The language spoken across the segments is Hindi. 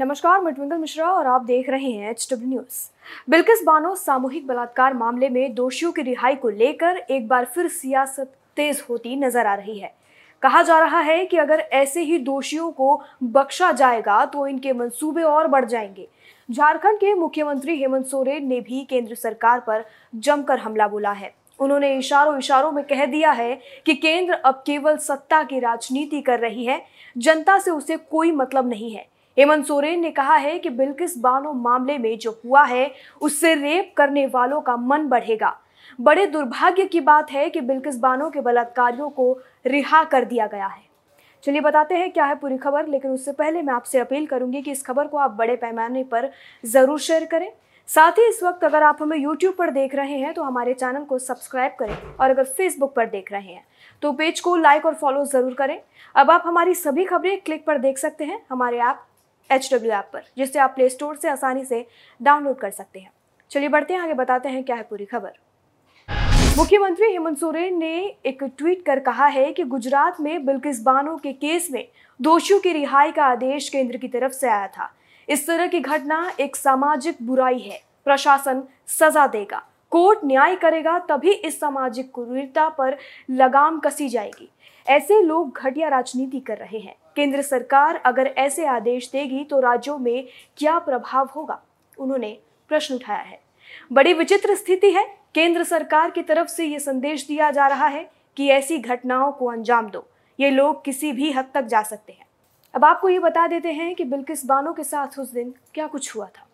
नमस्कार, मैं ट्विंकल मिश्रा और आप देख रहे हैं H W news Bilkis Bano सामूहिक बलात्कार मामले में दोषियों की रिहाई को लेकर एक बार फिर सियासत तेज होती नज़र आ रही है। कहा जा रहा है कि अगर ऐसे ही दोषियों को बख्शा जाएगा तो इनके मंसूबे और बढ़ जाएँगे। झारखंड के मुख्यमंत्री हेमंत सोरेन ने भी केंद्र सरकार पर जमकर हमला बोला है। उन्होंने इशारों इशारों में कह दिया है कि केंद्र अब केवल सत्ता की राजनीति कर रही है, जनता से उसे कोई मतलब नहीं है। हेमंत सोरेन ने कहा है कि बिल्किस बानो मामले में जो हुआ है, उससे रेप करने वालों का मन बढ़ेगा। बड़े दुर्भाग्य की बात है कि बिल्किस बानो के बलात्कारियों को रिहा कर दिया गया है। चलिए बताते हैं क्या है पूरी खबर, लेकिन उससे पहले मैं आपसे अपील करूँगी कि इस खबर को आप बड़े पैमाने पर ज़रूर शेयर करें। साथ ही इस वक्त अगर आप हमें यूट्यूब पर देख रहे हैं तो हमारे चैनल को सब्सक्राइब करें और अगर फेसबुक पर देख रहे हैं तो पेज को लाइक और फॉलो ज़रूर करें। अब आप हमारी सभी खबरें क्लिक पर देख सकते हैं, हमारे ऐप एच डब्ल्यू ऐप पर, जिससे आप प्ले स्टोर से आसानी से डाउनलोड कर सकते हैं। चलिए बढ़ते हैं, आगे बताते हैं क्या है पूरी खबर। मुख्यमंत्री हेमंत सोरेन ने एक ट्वीट कर कहा है कि गुजरात में बिल्किस बानो के केस में दोषियों की रिहाई का आदेश केंद्र की तरफ़ से आया था। इस तरह की घटना एक सामाजिक बुराई है, प्रशासन सजा देगा। कोर्ट न्याय करेगा, तभी इस सामाजिक कुरीरता पर लगाम कसी जाएगी। ऐसे लोग घटिया राजनीति कर रहे हैं। केंद्र सरकार अगर ऐसे आदेश देगी तो राज्यों में क्या प्रभाव होगा? उन्होंने प्रश्न उठाया है। बड़ी विचित्र स्थिति है। केंद्र सरकार की तरफ़ से ये संदेश दिया जा रहा है कि ऐसी घटनाओं को अंजाम दो। ये लोग किसी भी हद तक जा सकते हैं। अब आपको ये बता देते हैं कि बिल्किस बानो के साथ उस दिन क्या कुछ हुआ था।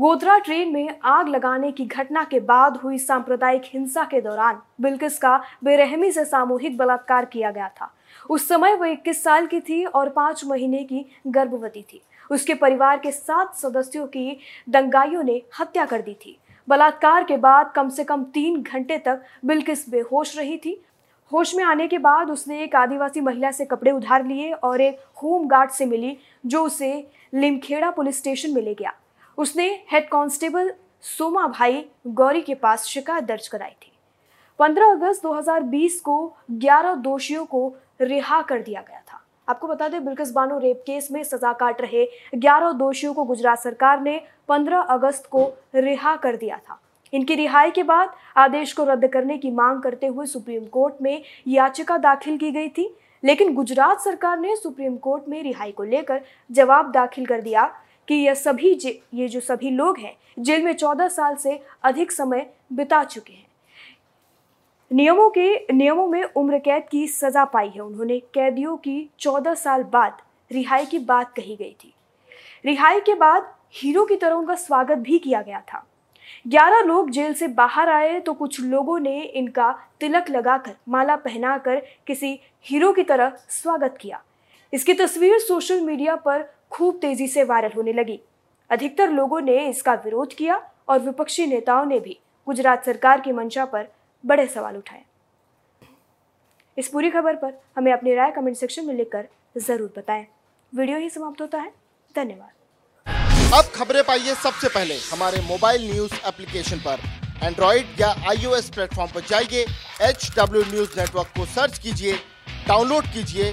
गोधरा ट्रेन में आग लगाने की घटना के बाद हुई सांप्रदायिक हिंसा के दौरान बिल्किस का बेरहमी से सामूहिक बलात्कार किया गया था। उस समय वह 21 साल की थी और पाँच महीने की गर्भवती थी। उसके परिवार के सात सदस्यों की दंगाइयों ने हत्या कर दी थी। बलात्कार के बाद कम से कम तीन घंटे तक बिल्किस बेहोश रही थी। होश में आने के बाद उसने एक आदिवासी महिला से कपड़े उधार लिए और एक होम गार्ड से मिली, जो उसे लिमखेड़ा पुलिस स्टेशन में ले गया। उसने हेड कांस्टेबल सोमा भाई गौरी के पास शिकायत दर्ज कराई थी। 15 अगस्त 2020 को 11 दोषियों को रिहा कर दिया गया था। आपको बता दें बिल्किस बानो रेप केस में सजा काट रहे 11 दोषियों को गुजरात सरकार ने 15 अगस्त को रिहा कर दिया था। इनकी रिहाई के बाद आदेश को रद्द करने की मांग करते हुए सुप्रीम कोर्ट में याचिका दाखिल की गई थी, लेकिन गुजरात सरकार ने सुप्रीम कोर्ट में रिहाई को लेकर जवाब दाखिल कर दिया। कि यह सभी ये जो सभी लोग हैं, जेल में चौदह साल से अधिक समय बिता चुके हैं। नियमों के, नियमों में उम्र कैद की सजा पाई है उन्होंने। कैदियों की चौदह साल बाद रिहाई की बात कही गई थी। रिहाई के बाद हीरो की तरह उनका स्वागत भी किया गया था। ग्यारह लोग जेल से बाहर आए तो कुछ लोगों ने इनका तिलक लगाकर, माला पहनाकर किसी हीरो की तरह स्वागत किया। इसकी तस्वीर सोशल मीडिया पर खूब तेज़ी से वायरल होने लगी। अधिकतर लोगों ने इसका विरोध किया और विपक्षी नेताओं ने भी गुजरात सरकार की मंशा पर बड़े सवाल उठाए। इस पूरी खबर पर हमें अपनी राय कमेंट सेक्शन में लिखकर ज़रूर बताएँ। वीडियो ही समाप्त होता है। धन्यवाद। अब खबरें पाइए सबसे पहले हमारे मोबाइल न्यूज़ एप्लीकेशन पर। एंड्रॉइड या आईओएस प्लेटफॉर्म पर जाइए एच डब्ल्यू न्यूज़ नेटवर्क को सर्च कीजिए, डाउनलोड कीजिए